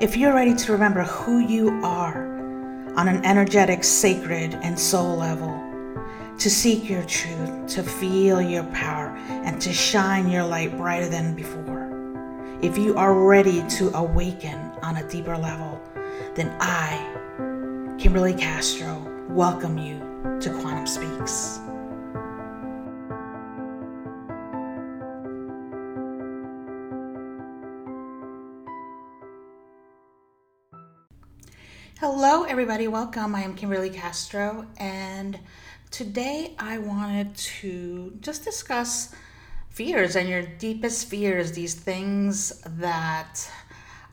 If you're ready to remember who you are on an energetic, sacred, and soul level, to seek your truth, to feel your power, and to shine your light brighter than before, if you are ready to awaken on a deeper level, then I, Kymberly Castro, welcome you to Quantum Speaks. Hello, everybody. Welcome. I am Kymberly Castro, and today I wanted to just discuss fears and your deepest fears, these things that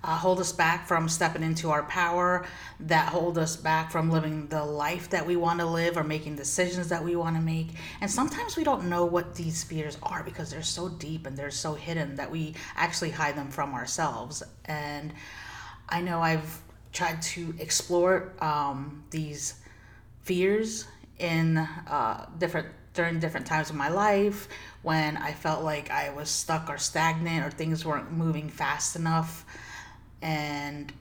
uh, hold us back from stepping into our power, that hold us back from living the life that we want to live or making decisions that we want to make. And sometimes we don't know what these fears are because they're so deep and they're so hidden that we actually hide them from ourselves. And I know I've tried to explore um, these fears in uh, different during different times of my life when I felt like I was stuck or stagnant or things weren't moving fast enough and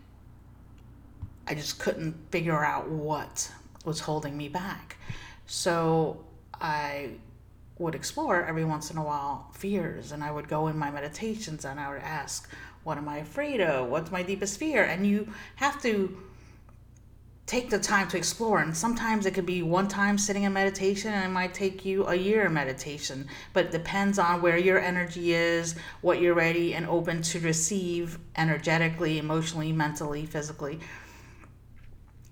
I just couldn't figure out what was holding me back. So I would explore every once in a while fears and I would go in my meditations and I would ask what am I afraid of? What's my deepest fear? And you have to take the time to explore. And sometimes it could be one time sitting in meditation, and it might take you a year of meditation. But it depends on where your energy is, what you're ready and open to receive energetically, emotionally, mentally, physically.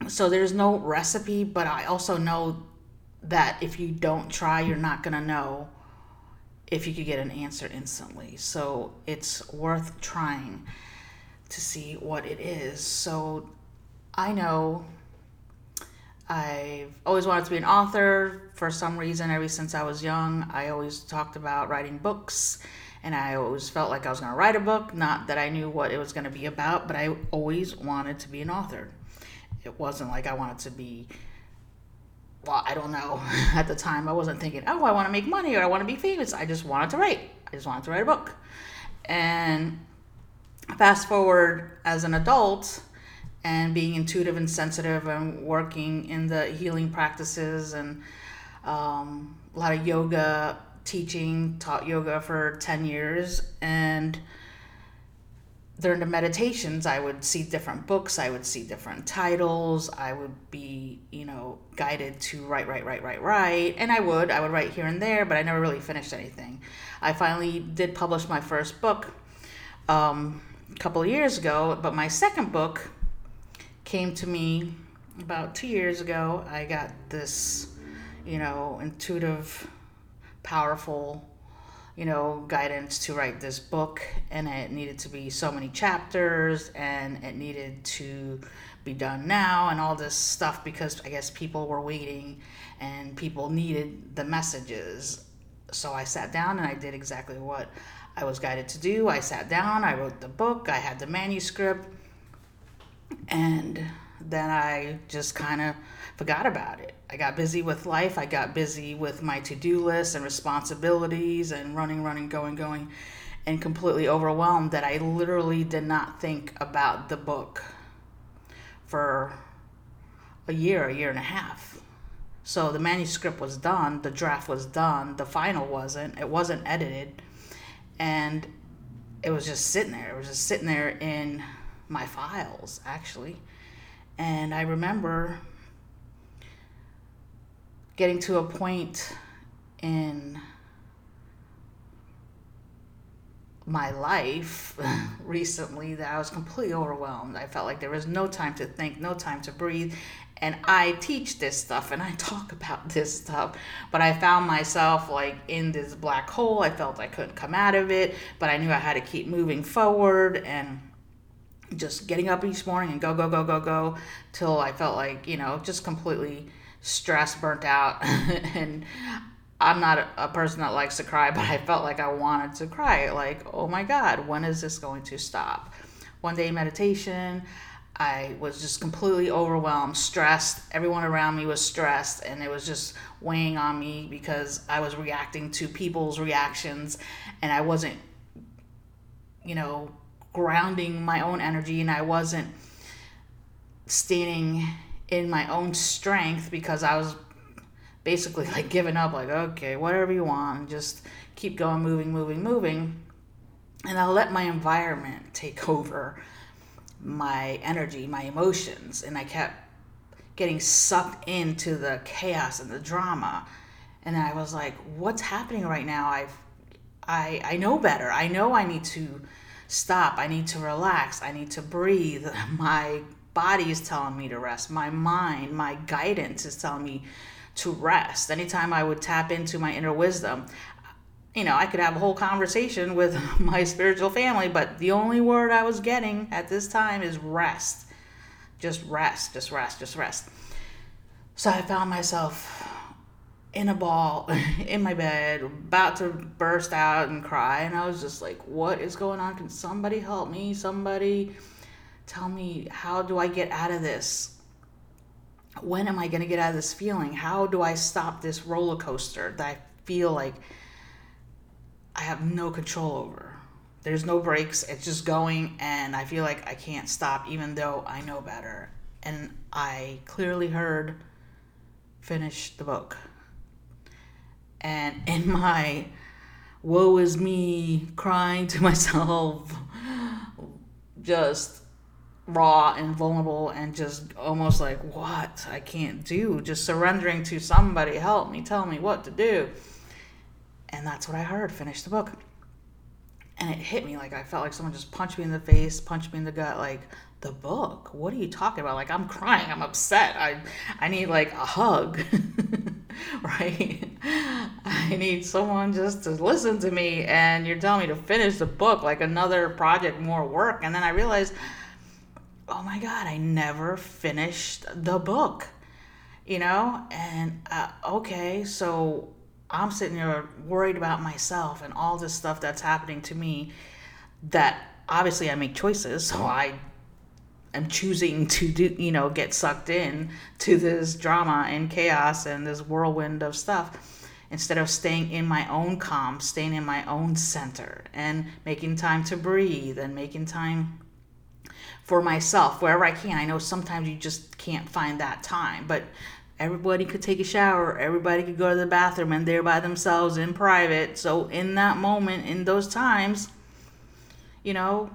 So there's no recipe, but I also know that if you don't try, you're not going to know if you could get an answer instantly. So it's worth trying to see what it is. So I know I've always wanted to be an author for some reason ever since I was young. I always talked about writing books and I always felt like I was going to write a book, not that I knew what it was going to be about, but I always wanted to be an author. It wasn't like I wanted to be well, I don't know. At the time, I wasn't thinking, oh, I want to make money or I want to be famous. I just wanted to write. I just wanted to write a book. And fast forward as an adult and being intuitive and sensitive and working in the healing practices and um, a lot of yoga teaching, taught yoga for 10 years. And during the meditations i would see different books i would see different titles i would be you know guided to write write write write write and i would i would write here and there but i never really finished anything. I finally did publish my first book um, a couple of years ago but my second book came to me about two years ago. I got this you know intuitive powerful you know, guidance to write this book, and it needed to be so many chapters, and it needed to be done now, and all this stuff because I guess people were waiting and people needed the messages. So I sat down and I did exactly what I was guided to do. I sat down, I wrote the book, I had the manuscript, and then I just kind of forgot about it. I got busy with life. I got busy with my to do list and responsibilities and running, running, going, going, and completely overwhelmed that I literally did not think about the book for a year, a year and a half. So the manuscript was done, the draft was done, the final wasn't, it wasn't edited, and it was just sitting there. It was just sitting there in my files, actually. And I remember getting to a point in my life recently that I was completely overwhelmed. I felt like there was no time to think, no time to breathe. And I teach this stuff and I talk about this stuff, but I found myself like in this black hole. I felt I couldn't come out of it, but I knew I had to keep moving forward and just getting up each morning and go, go, go, go, go till I felt like, you know, just completely stressed, burnt out. and I'm not a person that likes to cry, but I felt like I wanted to cry. Like, oh my God, when is this going to stop? One day meditation, I was just completely overwhelmed, stressed. Everyone around me was stressed, and it was just weighing on me because I was reacting to people's reactions and I wasn't, you know, grounding my own energy and I wasn't standing in my own strength because I was basically like giving up, like, okay, whatever you want, just keep going, moving, moving, moving. And I'll let my environment take over my energy, my emotions. And I kept getting sucked into the chaos and the drama. And I was like, what's happening right now? I've I I know better. I know I need to stop. I need to relax. I need to breathe. My body is telling me to rest. My mind, my guidance is telling me to rest. Anytime I would tap into my inner wisdom, you know, I could have a whole conversation with my spiritual family, but the only word I was getting at this time is rest. Just rest, just rest, just rest. So I found myself in a ball in my bed, about to burst out and cry. And I was just like, what is going on? Can somebody help me? Somebody tell me, how do I get out of this? When am I going to get out of this feeling? How do I stop this roller coaster that I feel like I have no control over? There's no brakes, it's just going, and I feel like I can't stop even though I know better. And I clearly heard finish the book and in my woe is me crying to myself just raw and vulnerable and just almost like what? I can't do. Just surrendering to somebody. Help me. Tell me what to do. And that's what i heard. Finish the book. And it hit me like i felt like someone just punched me in the face punched me in the gut like the book? What are you talking about? Like i'm crying. I'm upset. I i need like a hug right? I need someone just to listen to me, and you're telling me to finish the book like another project, more work. And then I realized, oh my God, I never finished the book, you know? And uh, okay, so I'm sitting here worried about myself and all this stuff that's happening to me that obviously I make choices, so I am choosing to do you know get sucked in to this drama and chaos and this whirlwind of stuff instead of staying in my own calm staying in my own center and making time to breathe and making time for myself wherever i can. I know sometimes you just can't find that time but everybody could take a shower everybody could go to the bathroom and they're by themselves in private. So in that moment in those times you know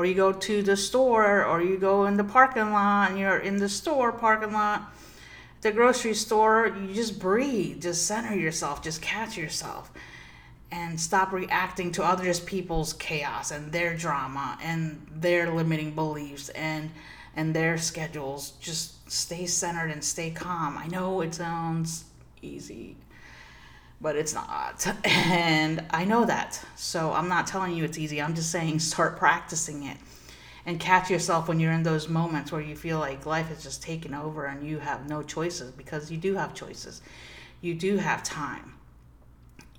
or you go to the store or you go in the parking lot and you're in the store parking lot the grocery store you just breathe just center yourself just catch yourself and stop reacting to other people's chaos and their drama and their limiting beliefs and and their schedules. Just stay centered and stay calm. I know it sounds easy but it's not. And I know that. So I'm not telling you it's easy. I'm just saying start practicing it and catch yourself when you're in those moments where you feel like life is just taken over and you have no choices because you do have choices. You do have time.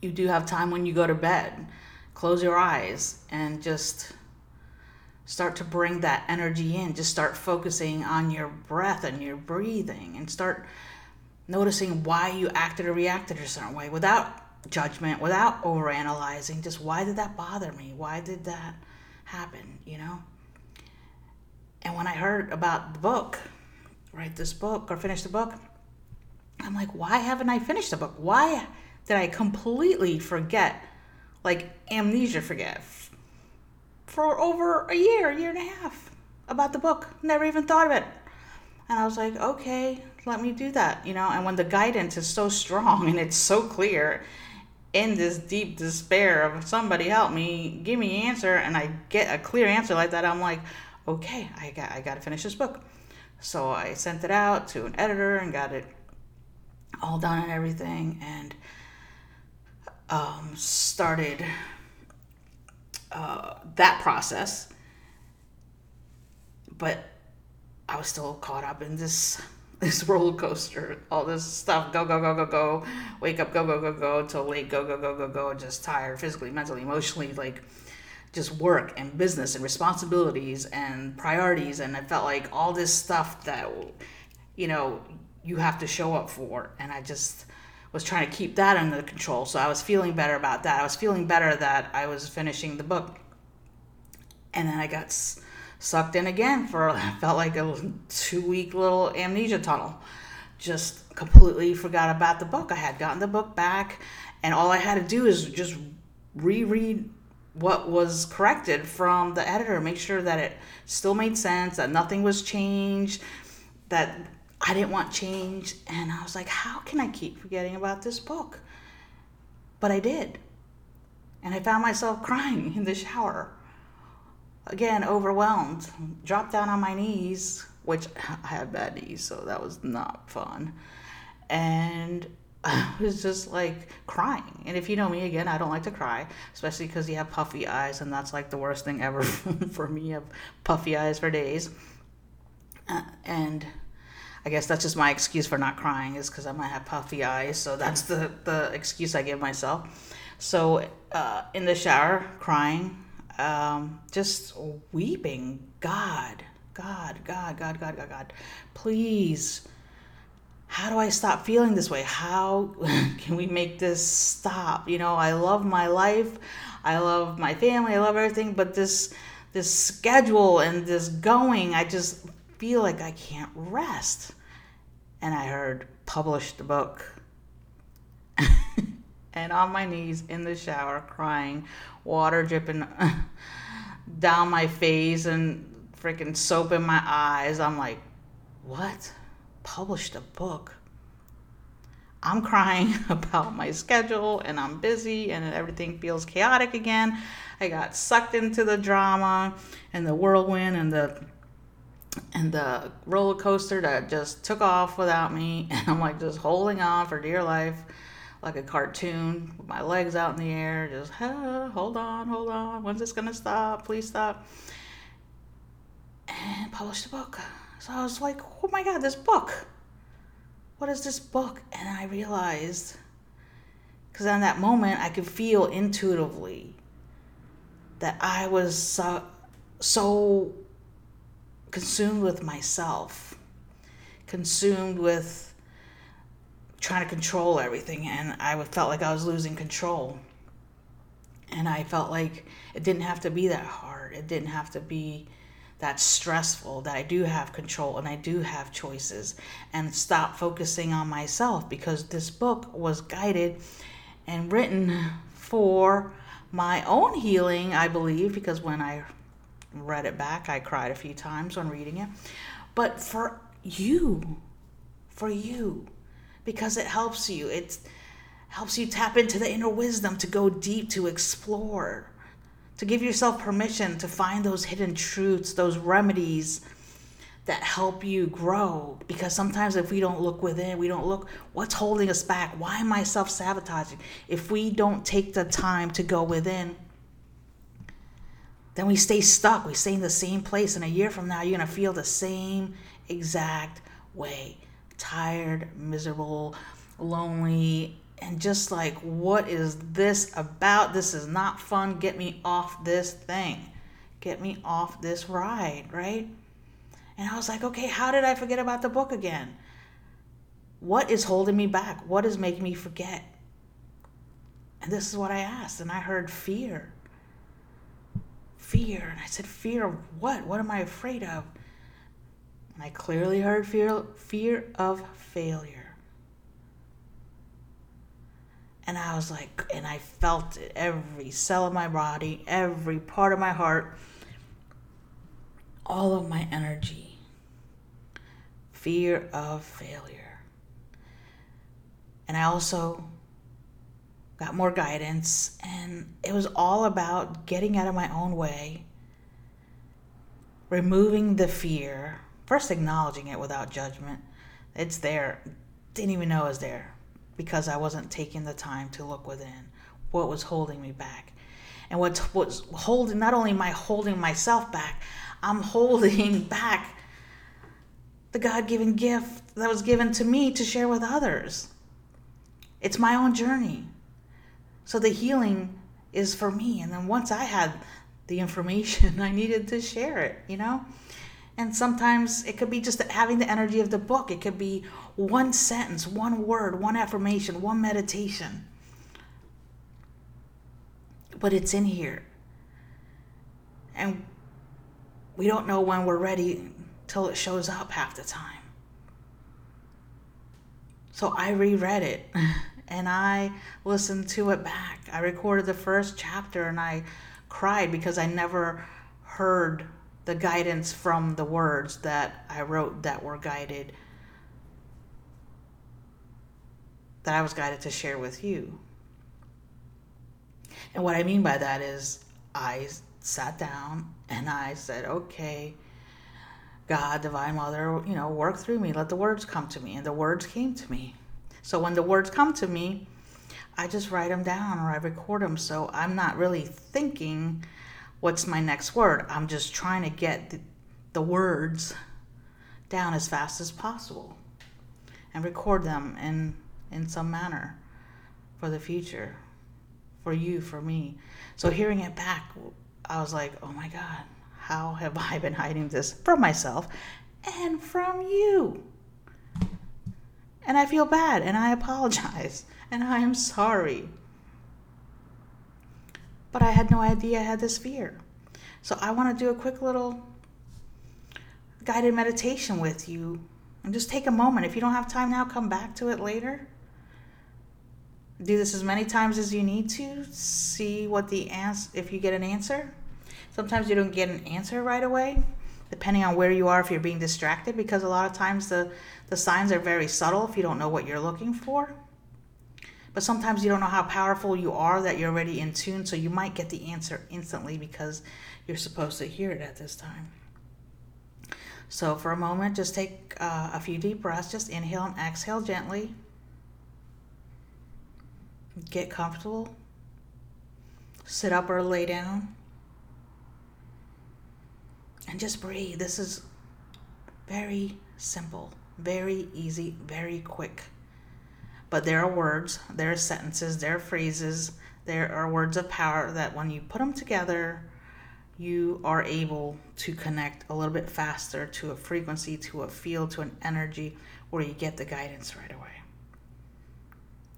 You do have time when you go to bed. Close your eyes and just start to bring that energy in. Just start focusing on your breath and your breathing and start noticing why you acted or reacted a certain way without judgment, without overanalyzing. Just why did that bother me? Why did that happen? You know? And when I heard about the book, write this book or finish the book, I'm like, why haven't I finished the book? Why did I completely forget, like amnesia forget, for over a year, year and a half about the book? Never even thought of it. And I was like, okay, let me do that, you know. And when the guidance is so strong and it's so clear in this deep despair of somebody help me, give me an answer, and I get a clear answer like that, I'm like, okay, I got I got to finish this book. So I sent it out to an editor and got it all done and everything, and um, started uh, that process. But I was still caught up in this this roller coaster, all this stuff, go, go, go, go, go, wake up, go, go, go, go, till late, go, go, go, go, go, just tired physically, mentally, emotionally, like just work and business and responsibilities and priorities. And I felt like all this stuff that, you know, you have to show up for. And I just was trying to keep that under control. So I was feeling better about that. I was feeling better that I was finishing the book. And then I got sucked in again for, felt like a two week little amnesia tunnel. Just completely forgot about the book. I had gotten the book back, and all I had to do is just reread what was corrected from the editor, make sure that it still made sense, that nothing was changed, that I didn't want change. And I was like, how can I keep forgetting about this book? But I did. And I found myself crying in the shower. Again, overwhelmed. Dropped down on my knees, which I had bad knees, so that was not fun. And I was just like crying. And if you know me again, I don't like to cry, especially because you have puffy eyes, and that's like the worst thing ever for me. Have puffy eyes for days. Uh, and I guess that's just my excuse for not crying is because I might have puffy eyes. So that's the, the excuse I give myself. So uh, in the shower, crying, um, just weeping. God, God, God, God, God, God, God, please how do I stop feeling this way? How can we make this stop? You know, I love my life, I love my family, I love everything, but this this schedule and this going, I just feel like I can't rest. And I heard publish the book. And on my knees in the shower crying, water dripping down my face and freaking soap in my eyes. I'm like, "What?" published a book. I'm crying about my schedule and I'm busy and everything feels chaotic again. I got sucked into the drama and the whirlwind and the and the roller coaster that just took off without me and I'm like just holding on for dear life like a cartoon with my legs out in the air just hold on hold on when's this gonna stop please stop and published a book so I was like, oh my God, this book. What is this book? And I realized, because in that moment, I could feel intuitively that I was so, so consumed with myself, consumed with trying to control everything. And I felt like I was losing control. And I felt like it didn't have to be that hard. It didn't have to be that stressful, that I do have control and I do have choices, and stop focusing on myself because this book was guided and written for my own healing, I believe, because when I read it back, I cried a few times when reading it. But for you, for you, because it helps you. It helps you tap into the inner wisdom to go deep, to explore to give yourself permission to find those hidden truths, those remedies that help you grow. Because sometimes if we don't look within, we don't look what's holding us back. Why am I self sabotaging? If we don't take the time to go within, then we stay stuck. We stay in the same place. And a year from now, you're going to feel the same exact way tired, miserable, lonely, and just like, what is this about? This is not fun. Get me off this thing. Get me off this ride, right? And I was like, okay, how did I forget about the book again? What is holding me back? What is making me forget? And this is what I asked, and I heard fear. Fear. And I said, Fear of what? What am I afraid of? I clearly heard fear, fear of failure. And I was like, and I felt it every cell of my body, every part of my heart, all of my energy. Fear of failure. And I also got more guidance, and it was all about getting out of my own way, removing the fear, first acknowledging it without judgment. It's there, didn't even know it was there because I wasn't taking the time to look within what was holding me back. And what was holding, not only am I holding myself back, I'm holding back the God given gift that was given to me to share with others. It's my own journey. So the healing is for me. And then once I had the information, I needed to share it, you know? And sometimes it could be just having the energy of the book. It could be one sentence, one word, one affirmation, one meditation. But it's in here. And we don't know when we're ready till it shows up half the time. So I reread it and I listened to it back. I recorded the first chapter and I cried because I never heard the guidance from the words that I wrote that were guided, that I was guided to share with you. And what I mean by that is, I sat down and I said, okay, God, Divine Mother, you know, work through me. Let the words come to me. And the words came to me. So when the words come to me, I just write them down or I record them. So I'm not really thinking what's my next word. I'm just trying to get the, the words down as fast as possible and record them in, in some manner for the future, for you, for me. So hearing it back, I was like, oh my God, how have I been hiding this from myself and from you? And I feel bad and I apologize and I am sorry. But I had no idea I had this fear. So I want to do a quick little guided meditation with you and just take a moment. If you don't have time now, come back to it later. Do this as many times as you need to. See what the answer, if you get an answer. Sometimes you don't get an answer right away, depending on where you are if you're being distracted, because a lot of times the, the signs are very subtle if you don't know what you're looking for. But sometimes you don't know how powerful you are that you're already in tune, so you might get the answer instantly because you're supposed to hear it at this time. So, for a moment, just take uh, a few deep breaths. Just inhale and exhale gently. Get comfortable. Sit up or lay down and just breathe. This is very simple, very easy, very quick. But there are words, there are sentences, there are phrases, there are words of power that when you put them together, you are able to connect a little bit faster to a frequency, to a field, to an energy where you get the guidance right away.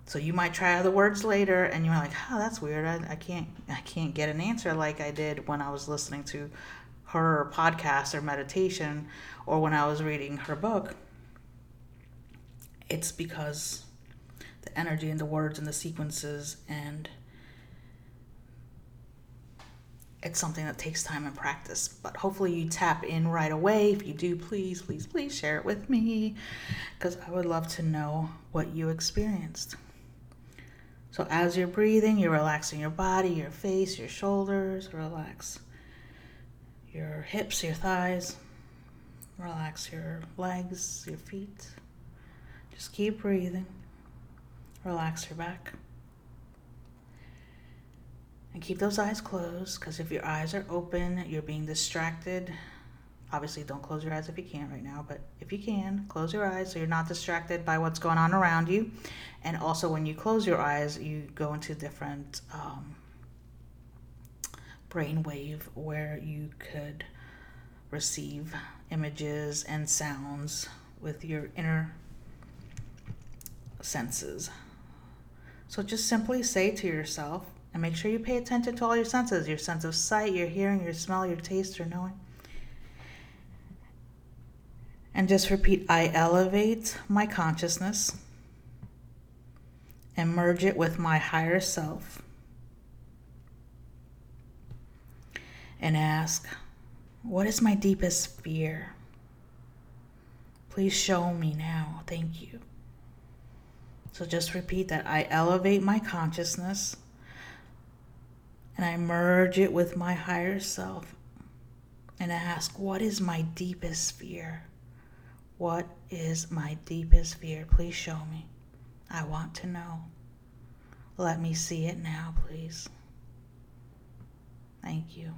So you might try other words later and you're like, oh, that's weird. I, I can't I can't get an answer like I did when I was listening to her podcast or meditation or when I was reading her book, it's because the energy and the words and the sequences and it's something that takes time and practice. But hopefully you tap in right away. If you do, please, please, please share it with me because I would love to know what you experienced. So as you're breathing, you're relaxing your body, your face, your shoulders, relax your hips, your thighs. Relax your legs, your feet. Just keep breathing. Relax your back. And keep those eyes closed because if your eyes are open, you're being distracted. Obviously, don't close your eyes if you can't right now, but if you can, close your eyes so you're not distracted by what's going on around you. And also, when you close your eyes, you go into different um, brainwave where you could receive images and sounds with your inner senses. So just simply say to yourself, and make sure you pay attention to all your senses your sense of sight, your hearing, your smell, your taste, your knowing. And just repeat I elevate my consciousness and merge it with my higher self and ask, What is my deepest fear? Please show me now. Thank you. So just repeat that I elevate my consciousness and I merge it with my higher self and ask, What is my deepest fear? What is my deepest fear? Please show me. I want to know. Let me see it now, please. Thank you.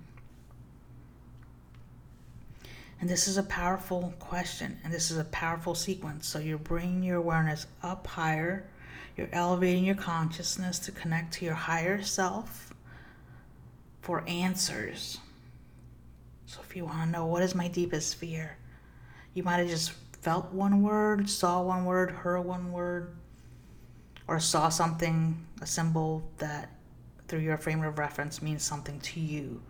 And this is a powerful question, and this is a powerful sequence. So you're bringing your awareness up higher, you're elevating your consciousness to connect to your higher self for answers. So if you want to know what is my deepest fear, you might have just felt one word, saw one word, heard one word, or saw something, a symbol that through your frame of reference means something to you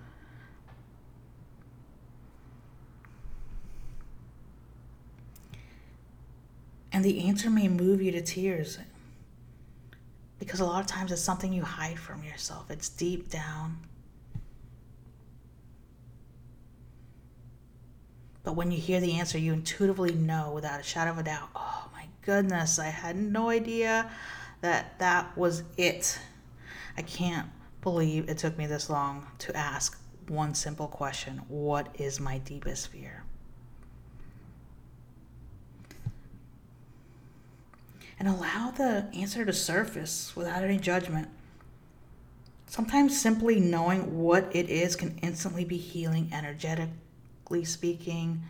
And the answer may move you to tears because a lot of times it's something you hide from yourself, it's deep down. But when you hear the answer, you intuitively know without a shadow of a doubt, oh my goodness, I had no idea that that was it. I can't believe it took me this long to ask one simple question What is my deepest fear? And allow the answer to surface without any judgment. Sometimes simply knowing what it is can instantly be healing energetically speaking,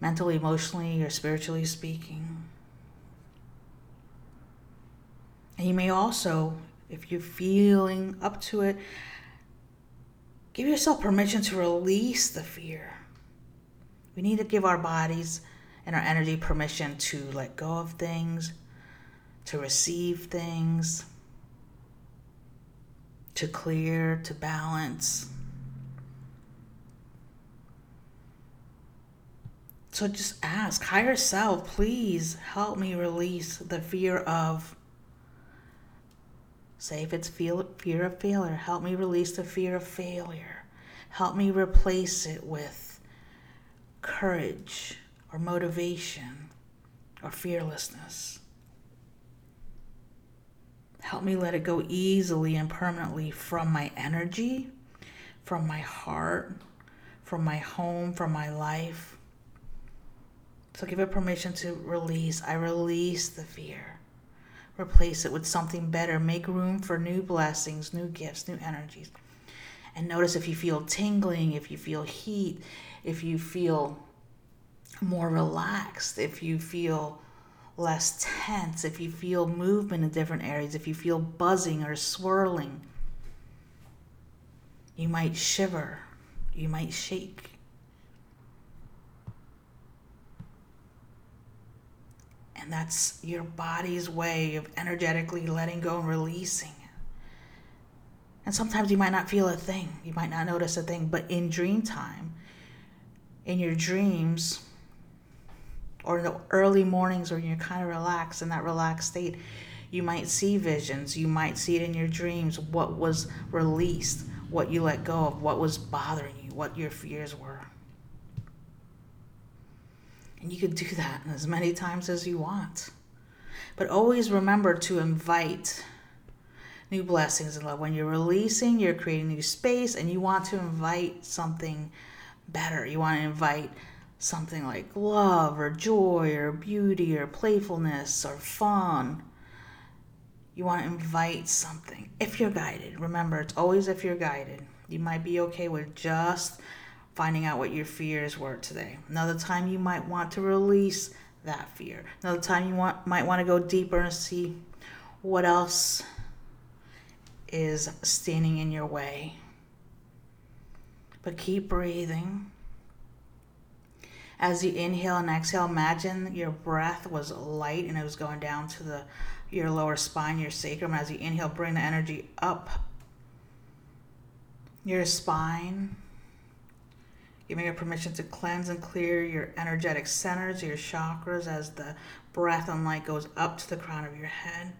mentally, emotionally, or spiritually speaking. And you may also, if you're feeling up to it, give yourself permission to release the fear. We need to give our bodies and our energy permission to let go of things, to receive things, to clear, to balance. So just ask, higher self, please help me release the fear of. Say if it's fear of failure, help me release the fear of failure. Help me replace it with courage or motivation or fearlessness. Help me let it go easily and permanently from my energy, from my heart, from my home, from my life so give it permission to release. I release the fear. Replace it with something better. Make room for new blessings, new gifts, new energies. And notice if you feel tingling, if you feel heat, if you feel more relaxed, if you feel less tense, if you feel movement in different areas, if you feel buzzing or swirling. You might shiver, you might shake. And that's your body's way of energetically letting go and releasing. And sometimes you might not feel a thing, you might not notice a thing, but in dream time, in your dreams, or in the early mornings when you're kind of relaxed in that relaxed state, you might see visions. You might see it in your dreams what was released, what you let go of, what was bothering you, what your fears were. And you can do that as many times as you want. But always remember to invite new blessings in love. When you're releasing, you're creating new space and you want to invite something better. You want to invite something like love or joy or beauty or playfulness or fun. You want to invite something if you're guided. Remember, it's always if you're guided. You might be okay with just finding out what your fears were today. Another time you might want to release that fear. Another time you want might want to go deeper and see what else is standing in your way. But keep breathing. As you inhale and exhale, imagine your breath was light and it was going down to the your lower spine, your sacrum. As you inhale, bring the energy up your spine giving you permission to cleanse and clear your energetic centers, your chakras, as the breath and light goes up to the crown of your head.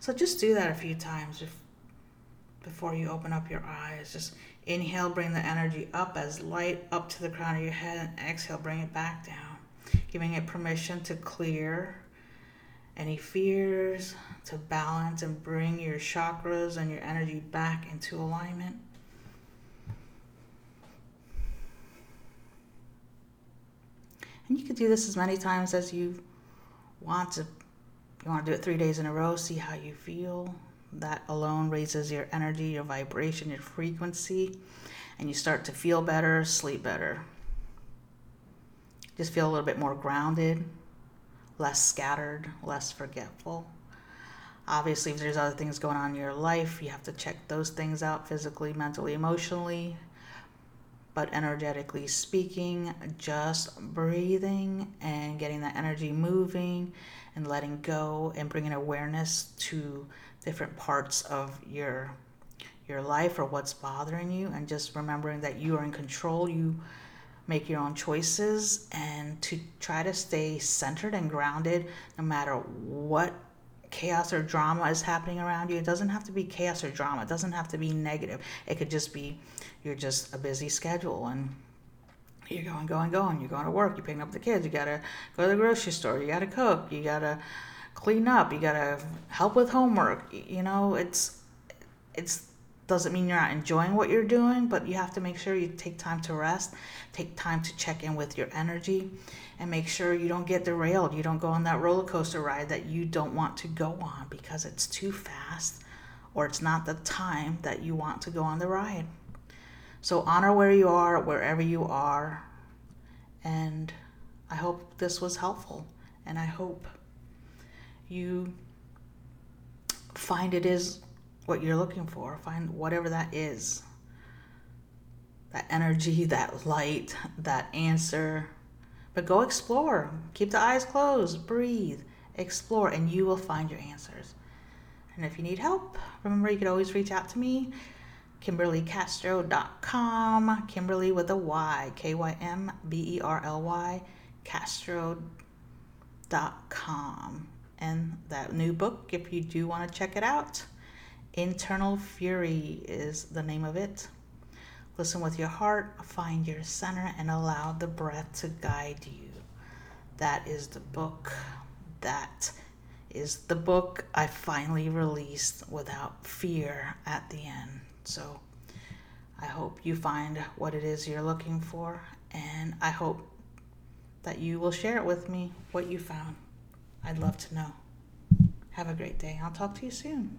So just do that a few times before you open up your eyes. Just inhale, bring the energy up as light up to the crown of your head, and exhale, bring it back down, giving it permission to clear any fears, to balance and bring your chakras and your energy back into alignment. And you can do this as many times as you want to. You want to do it three days in a row, see how you feel. That alone raises your energy, your vibration, your frequency, and you start to feel better, sleep better. Just feel a little bit more grounded, less scattered, less forgetful. Obviously, if there's other things going on in your life, you have to check those things out physically, mentally, emotionally, but energetically speaking, just breathing and getting that energy moving and letting go and bringing awareness to different parts of your your life or what's bothering you and just remembering that you are in control you make your own choices and to try to stay centered and grounded no matter what chaos or drama is happening around you. It doesn't have to be chaos or drama. It doesn't have to be negative. It could just be you're just a busy schedule and you're going, going, going. You're going to work. You're picking up the kids. You gotta go to the grocery store. You gotta cook. You gotta clean up. You gotta help with homework. You know, it's it's doesn't mean you're not enjoying what you're doing, but you have to make sure you take time to rest, take time to check in with your energy, and make sure you don't get derailed. You don't go on that roller coaster ride that you don't want to go on because it's too fast or it's not the time that you want to go on the ride. So honor where you are, wherever you are. And I hope this was helpful. And I hope you find it is what you're looking for. Find whatever that is that energy, that light, that answer. But go explore. Keep the eyes closed. Breathe. Explore, and you will find your answers. And if you need help, remember you can always reach out to me KymberlyCastro.com, Kymberly with a Y, K Y M B E R L Y, Castro.com. And that new book, if you do want to check it out, Internal Fury is the name of it. Listen with your heart, find your center, and allow the breath to guide you. That is the book. That is the book I finally released without fear at the end. So I hope you find what it is you're looking for, and I hope that you will share it with me what you found. I'd love to know. Have a great day. I'll talk to you soon.